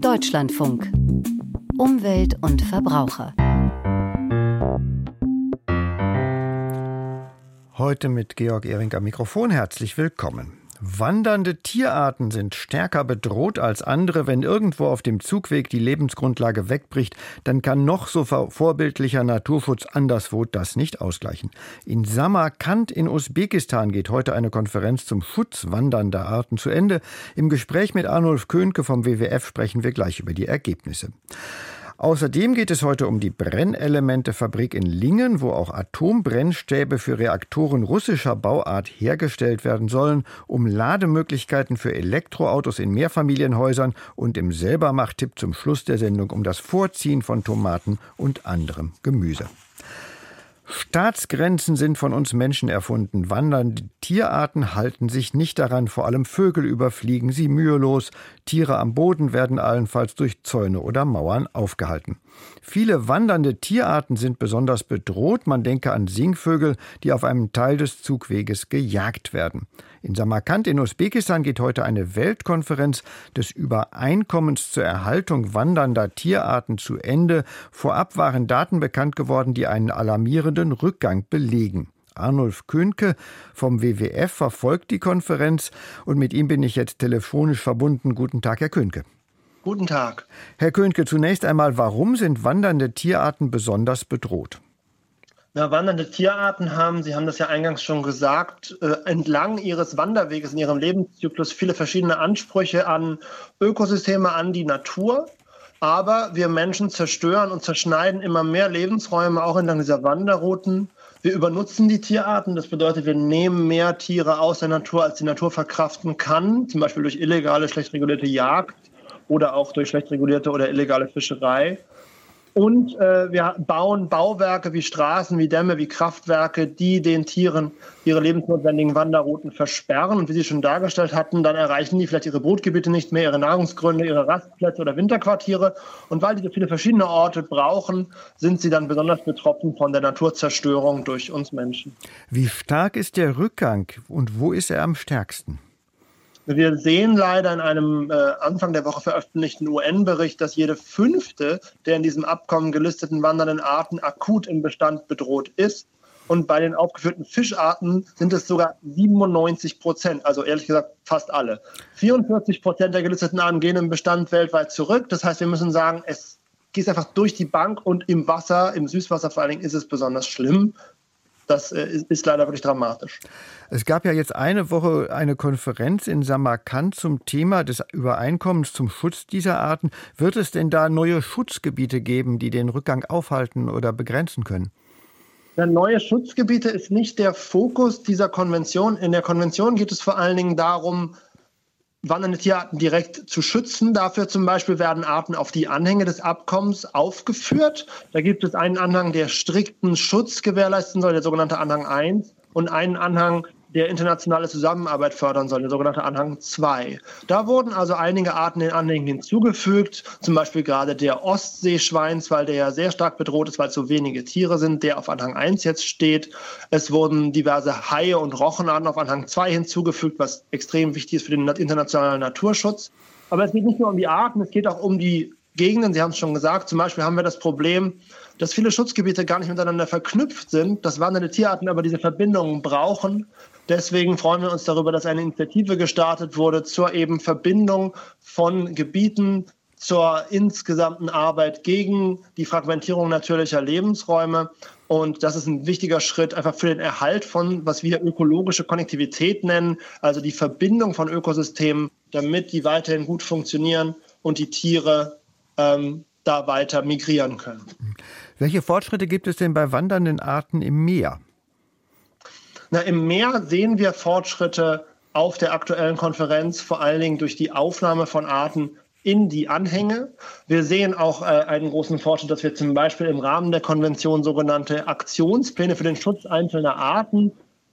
Deutschlandfunk. Umwelt und Verbraucher. Heute mit Georg Ehring am Mikrofon. Herzlich willkommen. Wandernde Tierarten sind stärker bedroht als andere. Wenn irgendwo auf dem Zugweg die Lebensgrundlage wegbricht, dann kann noch so vorbildlicher Naturschutz anderswo das nicht ausgleichen. In Samarkand in Usbekistan geht heute eine Konferenz zum Schutz wandernder Arten zu Ende. Im Gespräch mit Arnulf Köhnke vom WWF sprechen wir gleich über die Ergebnisse. Außerdem geht es heute um die Brennelementefabrik in Lingen, wo auch Atombrennstäbe für Reaktoren russischer Bauart hergestellt werden sollen, um Lademöglichkeiten für Elektroautos in Mehrfamilienhäusern und im Selbermachtipp zum Schluss der Sendung um das Vorziehen von Tomaten und anderem Gemüse. Staatsgrenzen sind von uns Menschen erfunden. Wandernde Tierarten halten sich nicht daran. Vor allem Vögel überfliegen sie mühelos. Tiere am Boden werden allenfalls durch Zäune oder Mauern aufgehalten. Viele wandernde Tierarten sind besonders bedroht. Man denke an Singvögel, die auf einem Teil des Zugweges gejagt werden. In Samarkand in Usbekistan geht heute eine Weltkonferenz des Übereinkommens zur Erhaltung wandernder Tierarten zu Ende. Vorab waren Daten bekannt geworden, die einen alarmierenden Rückgang belegen. Arnulf Könke vom WWF verfolgt die Konferenz und mit ihm bin ich jetzt telefonisch verbunden. Guten Tag, Herr Könke. Guten Tag. Herr Könke, zunächst einmal, warum sind wandernde Tierarten besonders bedroht? Ja, wandernde Tierarten haben, Sie haben das ja eingangs schon gesagt, äh, entlang ihres Wanderweges in ihrem Lebenszyklus viele verschiedene Ansprüche an Ökosysteme, an die Natur. Aber wir Menschen zerstören und zerschneiden immer mehr Lebensräume, auch entlang dieser Wanderrouten. Wir übernutzen die Tierarten. Das bedeutet, wir nehmen mehr Tiere aus der Natur, als die Natur verkraften kann, zum Beispiel durch illegale, schlecht regulierte Jagd oder auch durch schlecht regulierte oder illegale Fischerei. Und äh, wir bauen Bauwerke wie Straßen, wie Dämme, wie Kraftwerke, die den Tieren ihre lebensnotwendigen Wanderrouten versperren. Und wie Sie schon dargestellt hatten, dann erreichen die vielleicht ihre Brutgebiete nicht mehr, ihre Nahrungsgründe, ihre Rastplätze oder Winterquartiere. Und weil die so viele verschiedene Orte brauchen, sind sie dann besonders betroffen von der Naturzerstörung durch uns Menschen. Wie stark ist der Rückgang und wo ist er am stärksten? Wir sehen leider in einem äh, Anfang der Woche veröffentlichten UN-Bericht, dass jede fünfte der in diesem Abkommen gelisteten wandernden Arten akut im Bestand bedroht ist. Und bei den aufgeführten Fischarten sind es sogar 97 Prozent, also ehrlich gesagt fast alle. 44 Prozent der gelisteten Arten gehen im Bestand weltweit zurück. Das heißt, wir müssen sagen, es geht einfach durch die Bank und im Wasser, im Süßwasser vor allen Dingen, ist es besonders schlimm. Das äh, ist leider wirklich dramatisch. Es gab ja jetzt eine Woche eine Konferenz in Samarkand zum Thema des Übereinkommens zum Schutz dieser Arten. Wird es denn da neue Schutzgebiete geben, die den Rückgang aufhalten oder begrenzen können? Ja, neue Schutzgebiete ist nicht der Fokus dieser Konvention. In der Konvention geht es vor allen Dingen darum, wandernde Tierarten direkt zu schützen. Dafür zum Beispiel werden Arten auf die Anhänge des Abkommens aufgeführt. Da gibt es einen Anhang, der strikten Schutz gewährleisten soll, der sogenannte Anhang 1, und einen Anhang, der internationale Zusammenarbeit fördern soll, der sogenannte Anhang 2. Da wurden also einige Arten den Anhängen hinzugefügt, zum Beispiel gerade der Ostseeschweinswal, der ja sehr stark bedroht ist, weil so wenige Tiere sind, der auf Anhang 1 jetzt steht. Es wurden diverse Haie und Rochenarten auf Anhang 2 hinzugefügt, was extrem wichtig ist für den internationalen Naturschutz. Aber es geht nicht nur um die Arten, es geht auch um die Gegenden. Sie haben es schon gesagt, zum Beispiel haben wir das Problem, dass viele Schutzgebiete gar nicht miteinander verknüpft sind, dass wandernde Tierarten aber diese Verbindungen brauchen. Deswegen freuen wir uns darüber, dass eine Initiative gestartet wurde zur eben Verbindung von Gebieten zur insgesamten Arbeit gegen die Fragmentierung natürlicher Lebensräume. Und das ist ein wichtiger Schritt einfach für den Erhalt von, was wir ökologische Konnektivität nennen, also die Verbindung von Ökosystemen, damit die weiterhin gut funktionieren und die Tiere ähm, da weiter migrieren können. Welche Fortschritte gibt es denn bei wandernden Arten im Meer? Na, Im Meer sehen wir Fortschritte auf der aktuellen Konferenz, vor allen Dingen durch die Aufnahme von Arten in die Anhänge. Wir sehen auch äh, einen großen Fortschritt, dass wir zum Beispiel im Rahmen der Konvention sogenannte Aktionspläne für den Schutz einzelner Arten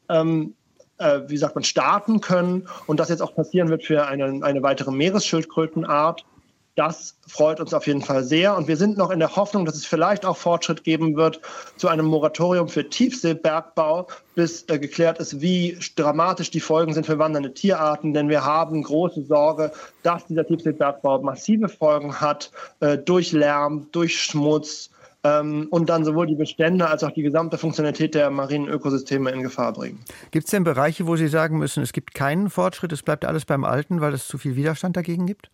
ähm, äh, wie sagt man, starten können und das jetzt auch passieren wird für eine, eine weitere Meeresschildkrötenart. Das freut uns auf jeden Fall sehr. Und wir sind noch in der Hoffnung, dass es vielleicht auch Fortschritt geben wird zu einem Moratorium für Tiefseebergbau, bis äh, geklärt ist, wie dramatisch die Folgen sind für wandernde Tierarten. Denn wir haben große Sorge, dass dieser Tiefseebergbau massive Folgen hat äh, durch Lärm, durch Schmutz, ähm, und dann sowohl die Bestände als auch die gesamte Funktionalität der marinen Ökosysteme in Gefahr bringen. Gibt es denn Bereiche, wo Sie sagen müssen, es gibt keinen Fortschritt, es bleibt alles beim Alten, weil es zu viel Widerstand dagegen gibt?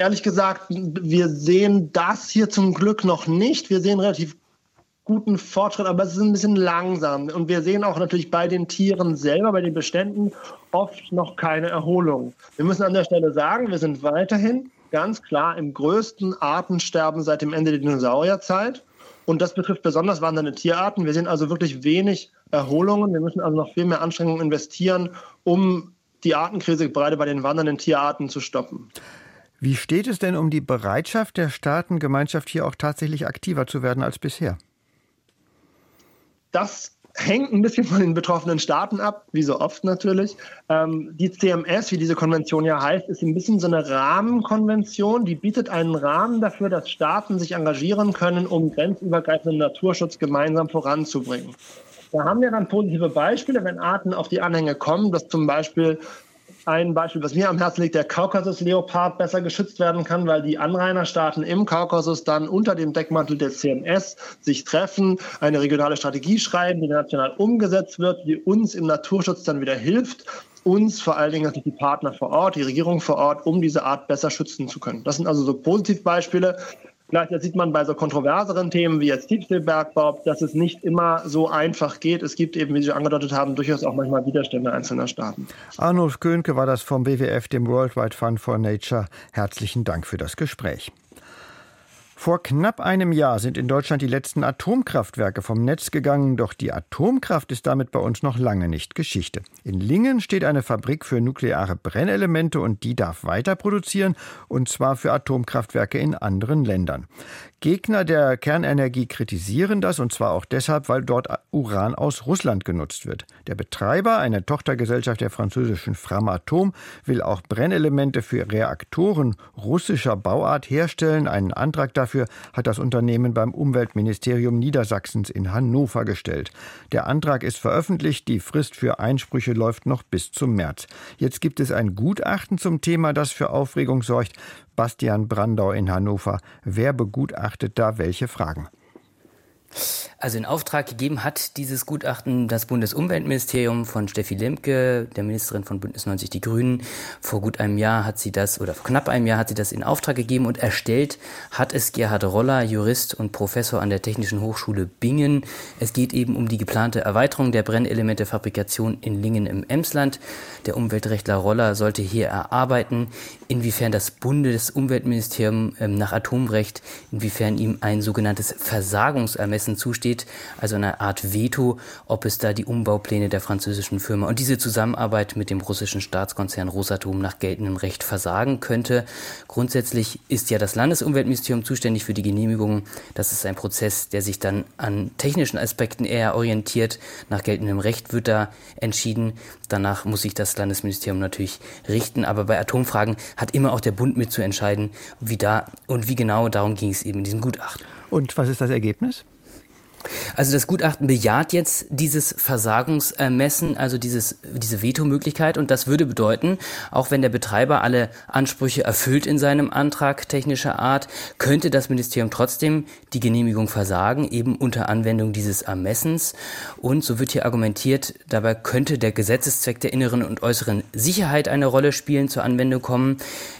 Ehrlich gesagt, wir sehen das hier zum Glück noch nicht. Wir sehen relativ guten Fortschritt, aber es ist ein bisschen langsam. Und wir sehen auch natürlich bei den Tieren selber, bei den Beständen oft noch keine Erholung. Wir müssen an der Stelle sagen, wir sind weiterhin ganz klar im größten Artensterben seit dem Ende der Dinosaurierzeit. Und das betrifft besonders wandernde Tierarten. Wir sehen also wirklich wenig Erholungen. Wir müssen also noch viel mehr Anstrengungen investieren, um die Artenkrise gerade bei den wandernden Tierarten zu stoppen. Wie steht es denn um die Bereitschaft der Staatengemeinschaft, hier auch tatsächlich aktiver zu werden als bisher? Das hängt ein bisschen von den betroffenen Staaten ab, wie so oft natürlich. Ähm, die CMS, wie diese Konvention ja heißt, ist ein bisschen so eine Rahmenkonvention, die bietet einen Rahmen dafür, dass Staaten sich engagieren können, um grenzübergreifenden Naturschutz gemeinsam voranzubringen. Da haben wir dann positive Beispiele, wenn Arten auf die Anhänge kommen, dass zum Beispiel ein Beispiel, was mir am Herzen liegt, der Kaukasus-Leopard besser geschützt werden kann, weil die Anrainerstaaten im Kaukasus dann unter dem Deckmantel der CMS sich treffen, eine regionale Strategie schreiben, die national umgesetzt wird, die uns im Naturschutz dann wieder hilft, uns vor allen Dingen natürlich die Partner vor Ort, die Regierung vor Ort, um diese Art besser schützen zu können. Das sind also so Positivbeispiele. Gleichzeitig sieht man bei so kontroverseren Themen wie jetzt Tiefseebergbau, dass es nicht immer so einfach geht. Es gibt eben, wie Sie angedeutet haben, durchaus auch manchmal Widerstände einzelner Staaten. Arnulf Könke war das vom WWF, dem Worldwide Fund for Nature. Herzlichen Dank für das Gespräch. Vor knapp einem Jahr sind in Deutschland die letzten Atomkraftwerke vom Netz gegangen, doch die Atomkraft ist damit bei uns noch lange nicht Geschichte. In Lingen steht eine Fabrik für nukleare Brennelemente und die darf weiter produzieren, und zwar für Atomkraftwerke in anderen Ländern. Gegner der Kernenergie kritisieren das, und zwar auch deshalb, weil dort Uran aus Russland genutzt wird. Der Betreiber, eine Tochtergesellschaft der französischen Framatom, will auch Brennelemente für Reaktoren russischer Bauart herstellen. Einen Antrag dafür hat das Unternehmen beim Umweltministerium Niedersachsens in Hannover gestellt. Der Antrag ist veröffentlicht, die Frist für Einsprüche läuft noch bis zum März. Jetzt gibt es ein Gutachten zum Thema, das für Aufregung sorgt. Bastian Brandau in Hannover. Wer begutachtet da welche Fragen? Also in Auftrag gegeben hat dieses Gutachten das Bundesumweltministerium von Steffi Lemke, der Ministerin von Bündnis 90 Die Grünen. Vor gut einem Jahr hat sie das, oder vor knapp einem Jahr hat sie das in Auftrag gegeben und erstellt hat es Gerhard Roller, Jurist und Professor an der Technischen Hochschule Bingen. Es geht eben um die geplante Erweiterung der Brennelementefabrikation in Lingen im Emsland. Der Umweltrechtler Roller sollte hier erarbeiten, inwiefern das Bundesumweltministerium ähm, nach Atomrecht, inwiefern ihm ein sogenanntes Versagungsermessen zusteht steht, also eine Art Veto, ob es da die Umbaupläne der französischen Firma und diese Zusammenarbeit mit dem russischen Staatskonzern Rosatom nach geltendem Recht versagen könnte. Grundsätzlich ist ja das Landesumweltministerium zuständig für die Genehmigung. Das ist ein Prozess, der sich dann an technischen Aspekten eher orientiert. Nach geltendem Recht wird da entschieden. Danach muss sich das Landesministerium natürlich richten. Aber bei Atomfragen hat immer auch der Bund mitzuentscheiden, wie da und wie genau. Darum ging es eben in diesem Gutachten. Und was ist das Ergebnis? Also das Gutachten bejaht jetzt dieses Versagungsermessen, also dieses, diese Vetomöglichkeit. Und das würde bedeuten, auch wenn der Betreiber alle Ansprüche erfüllt in seinem Antrag technischer Art, könnte das Ministerium trotzdem die Genehmigung versagen, eben unter Anwendung dieses Ermessens. Und so wird hier argumentiert, dabei könnte der Gesetzeszweck der inneren und äußeren Sicherheit eine Rolle spielen, zur Anwendung kommen.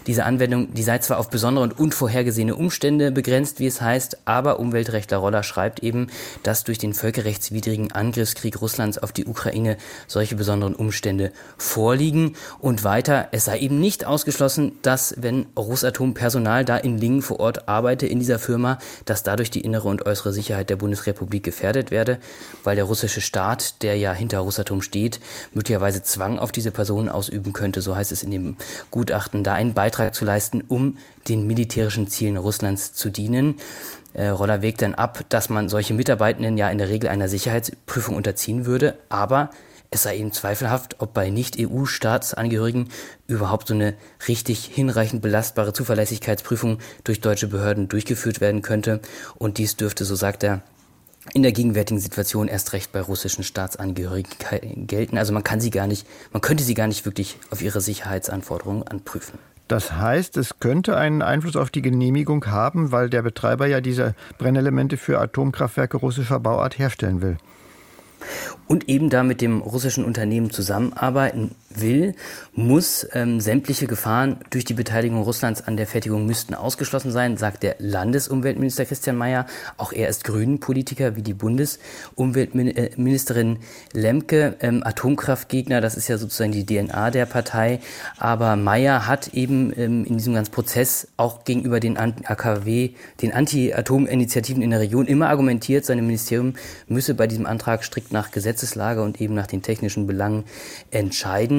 Diese Anwendung, die sei zwar auf besondere und unvorhergesehene Umstände begrenzt, wie es heißt, aber Umweltrechtler Roller schreibt eben, dass durch den völkerrechtswidrigen Angriffskrieg Russlands auf die Ukraine solche besonderen Umstände vorliegen. Und weiter, es sei eben nicht ausgeschlossen, dass wenn Rosatom Personal da in Lingen vor Ort arbeite in dieser Firma, dass dadurch die innere und äußere Sicherheit der Bundesrepublik gefährdet werde, weil der russische Staat, der ja hinter Rosatom steht, möglicherweise Zwang auf diese Personen ausüben könnte, so heißt es in dem Gutachten, da einen Beitrag zu leisten, um den militärischen Zielen Russlands zu dienen. Äh, Roller wägt dann ab, dass man solche Mitarbeitenden ja in der Regel einer Sicherheitsprüfung unterziehen würde, aber es sei eben zweifelhaft, ob bei Nicht-EU-Staatsangehörigen überhaupt so eine richtig hinreichend belastbare Zuverlässigkeitsprüfung durch deutsche Behörden durchgeführt werden könnte. Und dies dürfte, so sagt er, in der gegenwärtigen Situation erst recht bei russischen Staatsangehörigen gelten. Also man kann sie gar nicht, man könnte sie gar nicht wirklich auf ihre Sicherheitsanforderungen anprüfen. Das heißt, es könnte einen Einfluss auf die Genehmigung haben, weil der Betreiber ja diese Brennelemente für Atomkraftwerke russischer Bauart herstellen will. Und eben da mit dem russischen Unternehmen zusammenarbeiten will, muss ähm, sämtliche Gefahren durch die Beteiligung Russlands an der Fertigung müssten ausgeschlossen sein, sagt der Landesumweltminister Christian Mayer. Auch er ist Grünen-Politiker wie die Bundesumweltministerin Lemke, ähm, Atomkraftgegner, das ist ja sozusagen die DNA der Partei. Aber Mayer hat eben ähm, in diesem ganzen Prozess auch gegenüber den AKW, den Anti-Atom-Initiativen in der Region immer argumentiert, sein Ministerium müsse bei diesem Antrag strikt nach Gesetzeslage und eben nach den technischen Belangen entscheiden,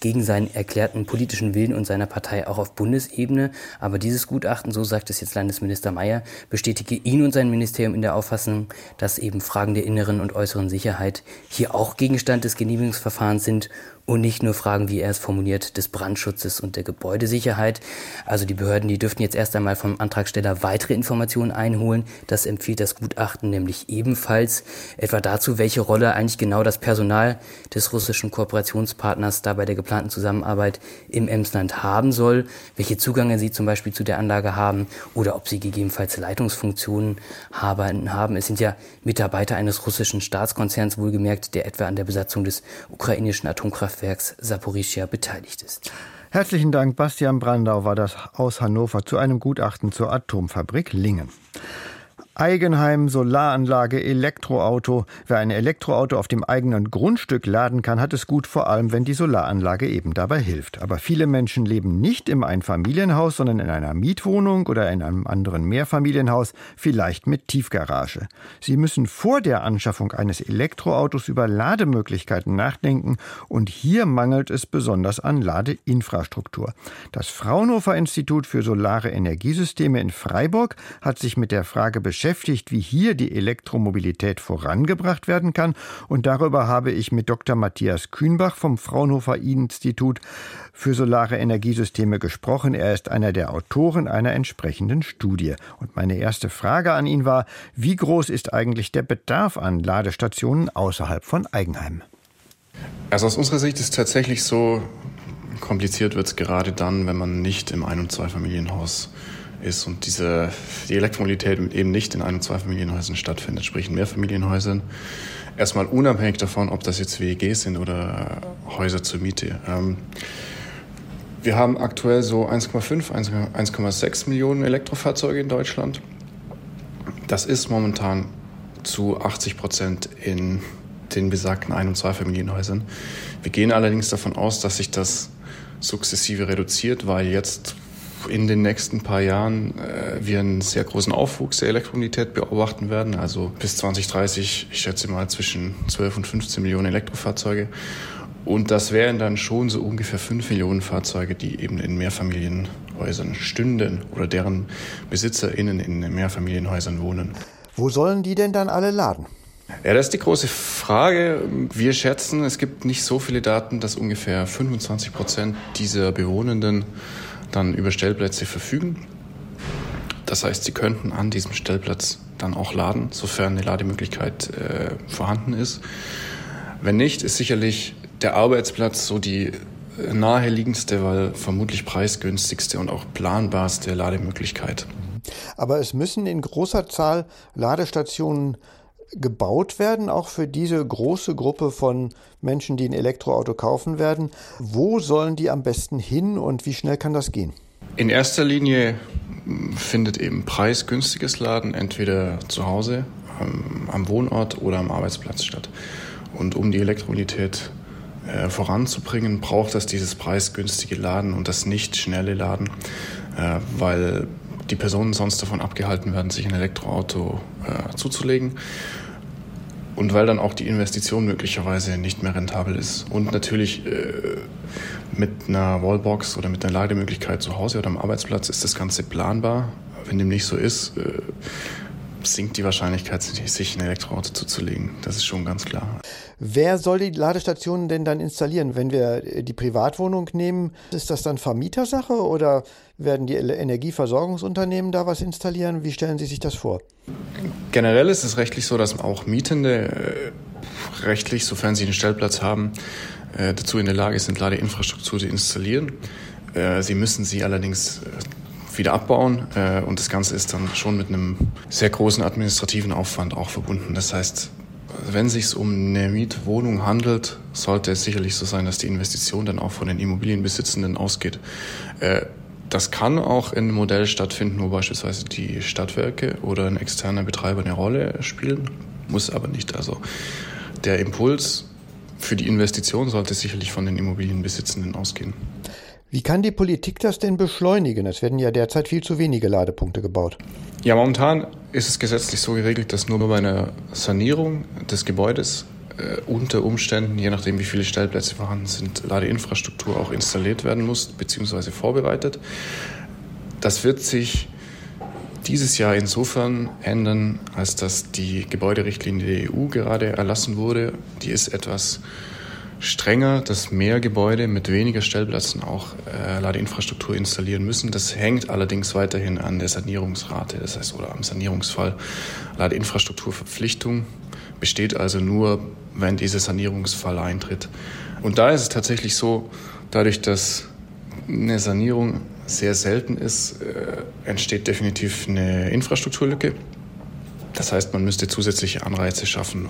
gegen seinen erklärten politischen Willen und seiner Partei auch auf Bundesebene. Aber dieses Gutachten, so sagt es jetzt Landesminister Mayer, bestätige ihn und sein Ministerium in der Auffassung, dass eben Fragen der inneren und äußeren Sicherheit hier auch Gegenstand des Genehmigungsverfahrens sind und nicht nur Fragen, wie er es formuliert, des Brandschutzes und der Gebäudesicherheit. Also die Behörden, die dürften jetzt erst einmal vom Antragsteller weitere Informationen einholen. Das empfiehlt das Gutachten nämlich ebenfalls, etwa dazu, welche Rolle eigentlich genau das Personal des russischen Kooperationspartners da bei der geplanten Zusammenarbeit im Emsland haben soll, welche Zugänge sie zum Beispiel zu der Anlage haben oder ob sie gegebenenfalls Leitungsfunktionen haben. Es sind ja Mitarbeiter eines russischen Staatskonzerns wohlgemerkt, der etwa an der Besatzung des ukrainischen Atomkraftwerks Kraftwerks Saporischia beteiligt ist. Herzlichen Dank, Bastian Brandau war das aus Hannover zu einem Gutachten zur Atomfabrik Lingen. Eigenheim, Solaranlage, Elektroauto. Wer ein Elektroauto auf dem eigenen Grundstück laden kann, hat es gut, vor allem wenn die Solaranlage eben dabei hilft. Aber viele Menschen leben nicht im Einfamilienhaus, sondern in einer Mietwohnung oder in einem anderen Mehrfamilienhaus, vielleicht mit Tiefgarage. Sie müssen vor der Anschaffung eines Elektroautos über Lademöglichkeiten nachdenken und hier mangelt es besonders an Ladeinfrastruktur. Das Fraunhofer Institut für Solare Energiesysteme in Freiburg hat sich mit der Frage beschäftigt, beschäftigt, wie hier die Elektromobilität vorangebracht werden kann. Und darüber habe ich mit Dr. Matthias Kühnbach vom Fraunhofer Institut für Solare Energiesysteme gesprochen. Er ist einer der Autoren einer entsprechenden Studie. Und meine erste Frage an ihn war, wie groß ist eigentlich der Bedarf an Ladestationen außerhalb von Eigenheim? Also aus unserer Sicht ist tatsächlich so, kompliziert wird es gerade dann, wenn man nicht im Ein- und Zweifamilienhaus ist und diese, die Elektromobilität eben nicht in Ein- und Zweifamilienhäusern stattfindet, sprich in Mehrfamilienhäusern. Erstmal unabhängig davon, ob das jetzt WEGs sind oder Häuser zur Miete. Ähm, wir haben aktuell so 1,5, 1,6 Millionen Elektrofahrzeuge in Deutschland. Das ist momentan zu 80 Prozent in den besagten Ein- und Zweifamilienhäusern. Wir gehen allerdings davon aus, dass sich das sukzessive reduziert, weil jetzt in den nächsten paar Jahren äh, wir einen sehr großen Aufwuchs der Elektromobilität beobachten werden. Also bis 2030, ich schätze mal zwischen 12 und 15 Millionen Elektrofahrzeuge. Und das wären dann schon so ungefähr 5 Millionen Fahrzeuge, die eben in Mehrfamilienhäusern stünden oder deren BesitzerInnen in Mehrfamilienhäusern wohnen. Wo sollen die denn dann alle laden? Ja, das ist die große Frage. Wir schätzen, es gibt nicht so viele Daten, dass ungefähr 25 Prozent dieser Bewohnenden dann über Stellplätze verfügen. Das heißt, Sie könnten an diesem Stellplatz dann auch laden, sofern eine Lademöglichkeit äh, vorhanden ist. Wenn nicht, ist sicherlich der Arbeitsplatz so die äh, naheliegendste, weil vermutlich preisgünstigste und auch planbarste Lademöglichkeit. Aber es müssen in großer Zahl Ladestationen gebaut werden, auch für diese große Gruppe von Menschen, die ein Elektroauto kaufen werden. Wo sollen die am besten hin und wie schnell kann das gehen? In erster Linie findet eben preisgünstiges Laden entweder zu Hause, am Wohnort oder am Arbeitsplatz statt. Und um die Elektromobilität äh, voranzubringen, braucht es dieses preisgünstige Laden und das nicht schnelle Laden, äh, weil die Personen sonst davon abgehalten werden, sich ein Elektroauto äh, zuzulegen. Und weil dann auch die Investition möglicherweise nicht mehr rentabel ist. Und natürlich äh, mit einer Wallbox oder mit einer Lademöglichkeit zu Hause oder am Arbeitsplatz ist das Ganze planbar. Wenn dem nicht so ist, äh, sinkt die Wahrscheinlichkeit, sich ein Elektroauto zuzulegen. Das ist schon ganz klar. Wer soll die Ladestationen denn dann installieren? Wenn wir die Privatwohnung nehmen, ist das dann Vermietersache oder werden die Energieversorgungsunternehmen da was installieren? Wie stellen Sie sich das vor? Generell ist es rechtlich so, dass auch Mietende äh, rechtlich, sofern sie einen Stellplatz haben, äh, dazu in der Lage sind, Ladeinfrastruktur zu installieren. Äh, sie müssen sie allerdings äh, wieder abbauen äh, und das Ganze ist dann schon mit einem sehr großen administrativen Aufwand auch verbunden. Das heißt, wenn es sich um eine Mietwohnung handelt, sollte es sicherlich so sein, dass die Investition dann auch von den Immobilienbesitzenden ausgeht. Das kann auch in einem Modell stattfinden, wo beispielsweise die Stadtwerke oder ein externer Betreiber eine Rolle spielen, muss aber nicht. Also der Impuls für die Investition sollte sicherlich von den Immobilienbesitzenden ausgehen. Wie kann die Politik das denn beschleunigen? Es werden ja derzeit viel zu wenige Ladepunkte gebaut. Ja, momentan ist es gesetzlich so geregelt, dass nur bei einer Sanierung des Gebäudes äh, unter Umständen, je nachdem wie viele Stellplätze vorhanden sind, Ladeinfrastruktur auch installiert werden muss bzw. vorbereitet. Das wird sich dieses Jahr insofern ändern, als dass die Gebäuderichtlinie der EU gerade erlassen wurde. Die ist etwas strenger, dass mehr Gebäude mit weniger Stellplätzen auch äh, Ladeinfrastruktur installieren müssen. Das hängt allerdings weiterhin an der Sanierungsrate, das heißt, oder am Sanierungsfall. Ladeinfrastrukturverpflichtung besteht also nur, wenn dieser Sanierungsfall eintritt. Und da ist es tatsächlich so, dadurch, dass eine Sanierung sehr selten ist, äh, entsteht definitiv eine Infrastrukturlücke. Das heißt, man müsste zusätzliche Anreize schaffen,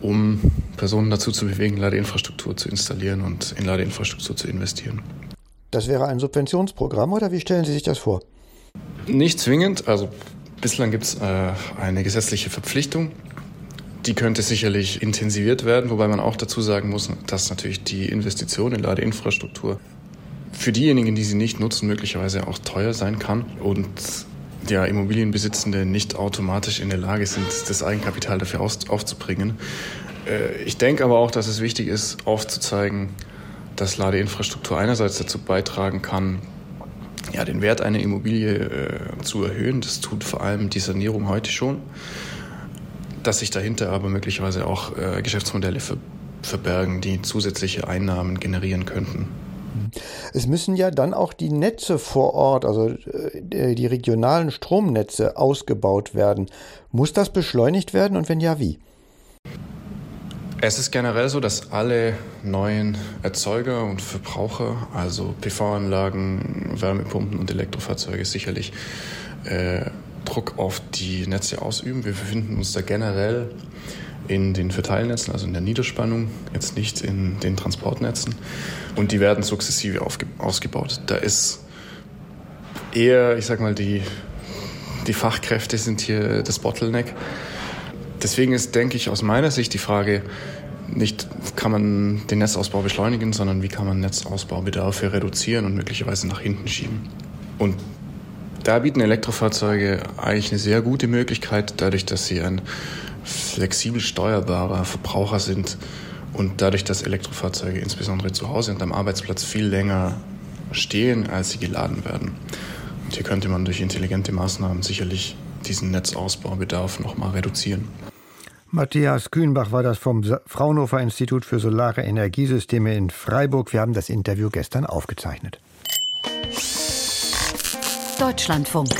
um Personen dazu zu bewegen, Ladeinfrastruktur zu installieren und in Ladeinfrastruktur zu investieren. Das wäre ein Subventionsprogramm oder wie stellen Sie sich das vor? Nicht zwingend. Also bislang gibt es äh, eine gesetzliche Verpflichtung. Die könnte sicherlich intensiviert werden, wobei man auch dazu sagen muss, dass natürlich die Investition in Ladeinfrastruktur für diejenigen, die sie nicht nutzen, möglicherweise auch teuer sein kann und ja, Immobilienbesitzende nicht automatisch in der Lage sind, das Eigenkapital dafür aufzubringen. Äh, ich denke aber auch, dass es wichtig ist, aufzuzeigen, dass Ladeinfrastruktur einerseits dazu beitragen kann, ja, den Wert einer Immobilie äh, zu erhöhen. Das tut vor allem die Sanierung heute schon. Dass sich dahinter aber möglicherweise auch äh, Geschäftsmodelle ver verbergen, die zusätzliche Einnahmen generieren könnten. Es müssen ja dann auch die Netze vor Ort, also äh, die regionalen Stromnetze ausgebaut werden. Muss das beschleunigt werden und wenn ja, wie? Es ist generell so, dass alle neuen Erzeuger und Verbraucher, also PV-Anlagen, Wärmepumpen und Elektrofahrzeuge sicherlich äh, Druck auf die Netze ausüben. Wir befinden uns da generell in den Verteilnetzen, also in der Niederspannung, jetzt nicht in den Transportnetzen. Und die werden sukzessive ausgebaut. Da ist eher, ich sag mal, die, die Fachkräfte sind hier das Bottleneck. Deswegen ist, denke ich, aus meiner Sicht die Frage, nicht kann man den Netzausbau beschleunigen, sondern wie kann man Netzausbaubedarfe reduzieren und möglicherweise nach hinten schieben. Und da bieten Elektrofahrzeuge eigentlich eine sehr gute Möglichkeit, dadurch, dass sie ein flexibel steuerbarer Verbraucher sind und dadurch, dass Elektrofahrzeuge insbesondere zu Hause und am Arbeitsplatz viel länger stehen, als sie geladen werden. Und hier könnte man durch intelligente Maßnahmen sicherlich diesen Netzausbaubedarf nochmal reduzieren. Matthias Kühnbach war das vom Fraunhofer Institut für Solare Energiesysteme in Freiburg. Wir haben das Interview gestern aufgezeichnet. Deutschlandfunk.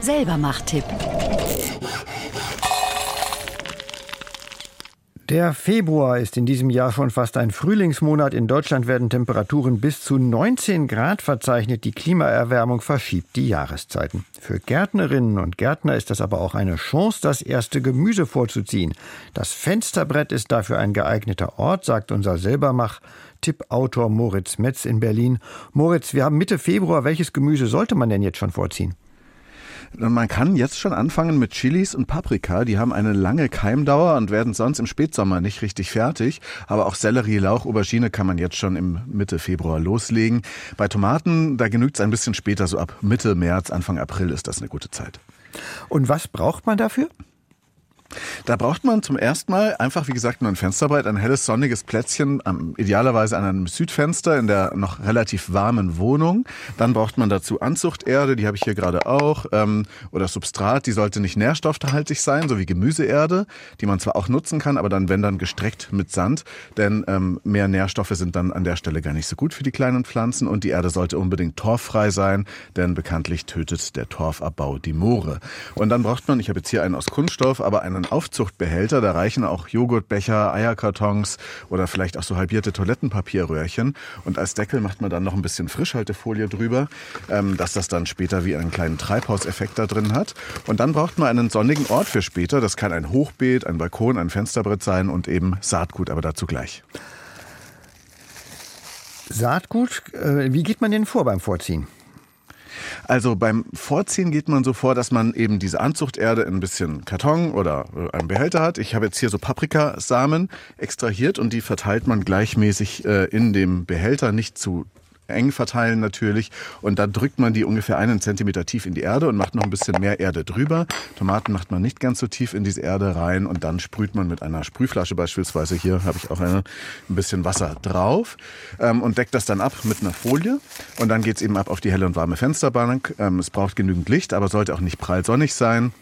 Selber Der Februar ist in diesem Jahr schon fast ein Frühlingsmonat. In Deutschland werden Temperaturen bis zu 19 Grad verzeichnet. Die Klimaerwärmung verschiebt die Jahreszeiten. Für Gärtnerinnen und Gärtner ist das aber auch eine Chance, das erste Gemüse vorzuziehen. Das Fensterbrett ist dafür ein geeigneter Ort, sagt unser Selbermach-Tippautor Moritz Metz in Berlin. Moritz, wir haben Mitte Februar. Welches Gemüse sollte man denn jetzt schon vorziehen? Man kann jetzt schon anfangen mit Chilis und Paprika. Die haben eine lange Keimdauer und werden sonst im Spätsommer nicht richtig fertig. Aber auch Sellerie, Lauch, Aubergine kann man jetzt schon im Mitte Februar loslegen. Bei Tomaten, da genügt es ein bisschen später, so ab Mitte März, Anfang April ist das eine gute Zeit. Und was braucht man dafür? Da braucht man zum ersten Mal einfach, wie gesagt, nur ein Fensterbrett, ein helles, sonniges Plätzchen, idealerweise an einem Südfenster in der noch relativ warmen Wohnung. Dann braucht man dazu Anzuchterde, die habe ich hier gerade auch, ähm, oder Substrat, die sollte nicht nährstoffhaltig sein, so wie Gemüseerde, die man zwar auch nutzen kann, aber dann, wenn dann gestreckt mit Sand, denn ähm, mehr Nährstoffe sind dann an der Stelle gar nicht so gut für die kleinen Pflanzen und die Erde sollte unbedingt torffrei sein, denn bekanntlich tötet der Torfabbau die Moore. Und dann braucht man, ich habe jetzt hier einen aus Kunststoff, aber einen Aufzuchtbehälter, da reichen auch Joghurtbecher, Eierkartons oder vielleicht auch so halbierte Toilettenpapierröhrchen. Und als Deckel macht man dann noch ein bisschen Frischhaltefolie drüber, ähm, dass das dann später wie einen kleinen Treibhauseffekt da drin hat. Und dann braucht man einen sonnigen Ort für später. Das kann ein Hochbeet, ein Balkon, ein Fensterbrett sein und eben Saatgut, aber dazu gleich. Saatgut, äh, wie geht man denn vor beim Vorziehen? Also beim Vorziehen geht man so vor, dass man eben diese Anzuchterde in ein bisschen Karton oder äh, einem Behälter hat. Ich habe jetzt hier so Paprikasamen extrahiert und die verteilt man gleichmäßig äh, in dem Behälter, nicht zu eng verteilen natürlich. Und dann drückt man die ungefähr einen Zentimeter tief in die Erde und macht noch ein bisschen mehr Erde drüber. Tomaten macht man nicht ganz so tief in diese Erde rein und dann sprüht man mit einer Sprühflasche beispielsweise, hier habe ich auch eine, ein bisschen Wasser drauf ähm, und deckt das dann ab mit einer Folie. Und dann geht es eben ab auf die helle und warme Fensterbank. Ähm, es braucht genügend Licht, aber sollte auch nicht prall sonnig sein.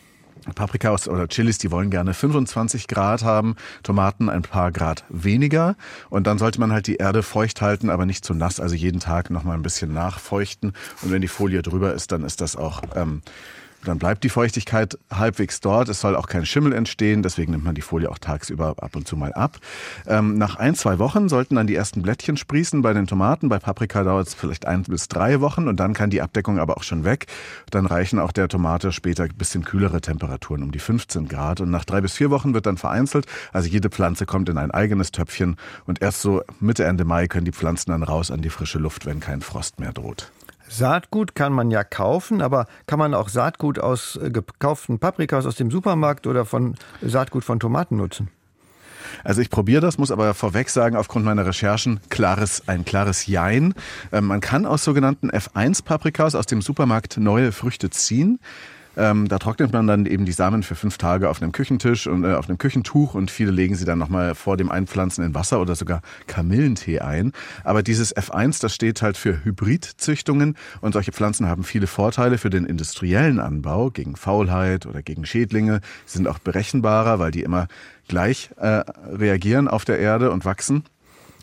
Paprika oder Chilis, die wollen gerne 25 Grad haben, Tomaten ein paar Grad weniger. Und dann sollte man halt die Erde feucht halten, aber nicht zu nass. Also jeden Tag noch mal ein bisschen nachfeuchten. Und wenn die Folie drüber ist, dann ist das auch ähm, dann bleibt die Feuchtigkeit halbwegs dort. Es soll auch kein Schimmel entstehen, deswegen nimmt man die Folie auch tagsüber ab und zu mal ab. Ähm, nach ein, zwei Wochen sollten dann die ersten Blättchen sprießen bei den Tomaten. Bei Paprika dauert es vielleicht ein bis drei Wochen und dann kann die Abdeckung aber auch schon weg. Dann reichen auch der Tomate später ein bisschen kühlere Temperaturen, um die 15 Grad. Und nach drei bis vier Wochen wird dann vereinzelt. Also jede Pflanze kommt in ein eigenes Töpfchen und erst so Mitte, Ende Mai können die Pflanzen dann raus an die frische Luft, wenn kein Frost mehr droht. Saatgut kann man ja kaufen, aber kann man auch Saatgut aus äh, gekauften Paprikas aus dem Supermarkt oder von Saatgut von Tomaten nutzen? Also ich probiere das, muss aber vorweg sagen, aufgrund meiner Recherchen, klares, ein klares Jein. Ähm, man kann aus sogenannten F1-Paprikas aus dem Supermarkt neue Früchte ziehen. Ähm, da trocknet man dann eben die Samen für fünf Tage auf einem Küchentisch und äh, auf einem Küchentuch und viele legen sie dann nochmal vor dem Einpflanzen in Wasser oder sogar Kamillentee ein. Aber dieses F1, das steht halt für Hybridzüchtungen und solche Pflanzen haben viele Vorteile für den industriellen Anbau gegen Faulheit oder gegen Schädlinge. Sie sind auch berechenbarer, weil die immer gleich äh, reagieren auf der Erde und wachsen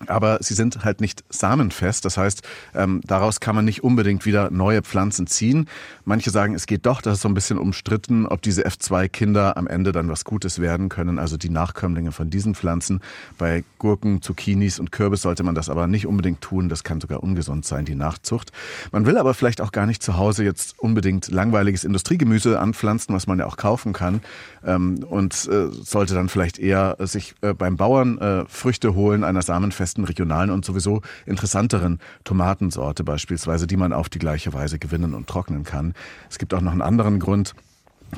aber sie sind halt nicht samenfest. Das heißt, ähm, daraus kann man nicht unbedingt wieder neue Pflanzen ziehen. Manche sagen, es geht doch, das ist so ein bisschen umstritten, ob diese F2-Kinder am Ende dann was Gutes werden können, also die Nachkömmlinge von diesen Pflanzen. Bei Gurken, Zucchinis und Kürbis sollte man das aber nicht unbedingt tun. Das kann sogar ungesund sein, die Nachzucht. Man will aber vielleicht auch gar nicht zu Hause jetzt unbedingt langweiliges Industriegemüse anpflanzen, was man ja auch kaufen kann. Ähm, und äh, sollte dann vielleicht eher sich äh, beim Bauern äh, Früchte holen einer samenfesten festen regionalen und sowieso interessanteren Tomatensorte beispielsweise, die man auf die gleiche Weise gewinnen und trocknen kann. Es gibt auch noch einen anderen Grund.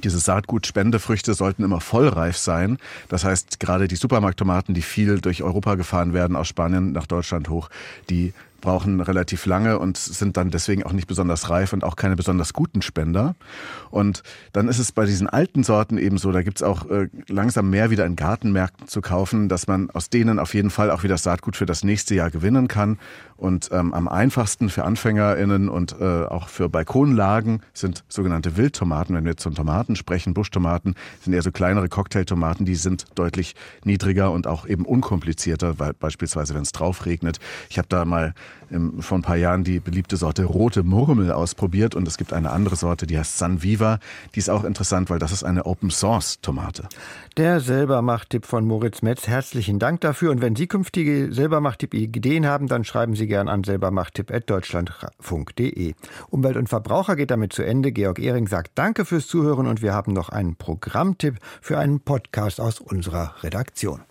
Diese Saatgut-Spendefrüchte sollten immer vollreif sein. Das heißt, gerade die Supermarkttomaten, die viel durch Europa gefahren werden, aus Spanien nach Deutschland hoch, die brauchen relativ lange und sind dann deswegen auch nicht besonders reif und auch keine besonders guten Spender. Und dann ist es bei diesen alten Sorten eben so, da gibt's auch äh, langsam mehr wieder in Gartenmärkten zu kaufen, dass man aus denen auf jeden Fall auch wieder Saatgut für das nächste Jahr gewinnen kann. Und ähm, am einfachsten für AnfängerInnen und äh, auch für Balkonlagen sind sogenannte Wildtomaten. Wenn wir jetzt von Tomaten sprechen, Buschtomaten sind eher so kleinere Cocktailtomaten, die sind deutlich niedriger und auch eben unkomplizierter, weil beispielsweise wenn es drauf regnet. Ich habe da mal im, vor ein paar Jahren die beliebte Sorte Rote Murmel ausprobiert und es gibt eine andere Sorte, die heißt San Viva. Die ist auch interessant, weil das ist eine Open Source Tomate. Der Selbermacht-Tipp von Moritz Metz. Herzlichen Dank dafür. Und wenn Sie künftige Selbermacht-Tipp-Ideen haben, dann schreiben Sie gern an selbermachttipp.deutschlandfunk.de. Umwelt und Verbraucher geht damit zu Ende. Georg Ehring sagt Danke fürs Zuhören und wir haben noch einen Programmtipp für einen Podcast aus unserer Redaktion.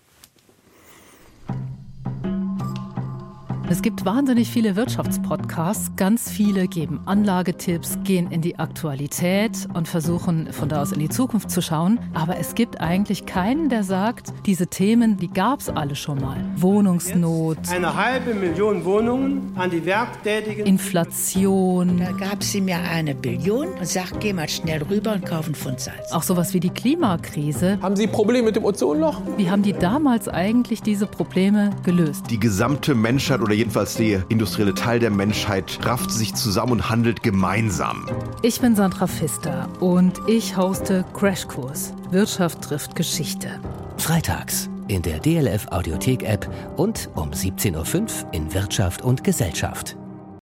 Es gibt wahnsinnig viele Wirtschaftspodcasts. Ganz viele geben Anlagetipps, gehen in die Aktualität und versuchen von da aus in die Zukunft zu schauen. Aber es gibt eigentlich keinen, der sagt, diese Themen, die gab es alle schon mal. Wohnungsnot. Eine halbe Million Wohnungen an die Werktätigen. Inflation. Da gab sie mir eine Billion und sagt, geh mal schnell rüber und kaufen Pfund Salz. Auch sowas wie die Klimakrise. Haben Sie Probleme mit dem Ozonloch? Wie haben die damals eigentlich diese Probleme gelöst? Die gesamte Menschheit oder jedenfalls der industrielle Teil der Menschheit rafft sich zusammen und handelt gemeinsam. Ich bin Sandra Pfister und ich hoste Crashkurs. Wirtschaft trifft Geschichte. Freitags in der DLF Audiothek App und um 17.05 Uhr in Wirtschaft und Gesellschaft.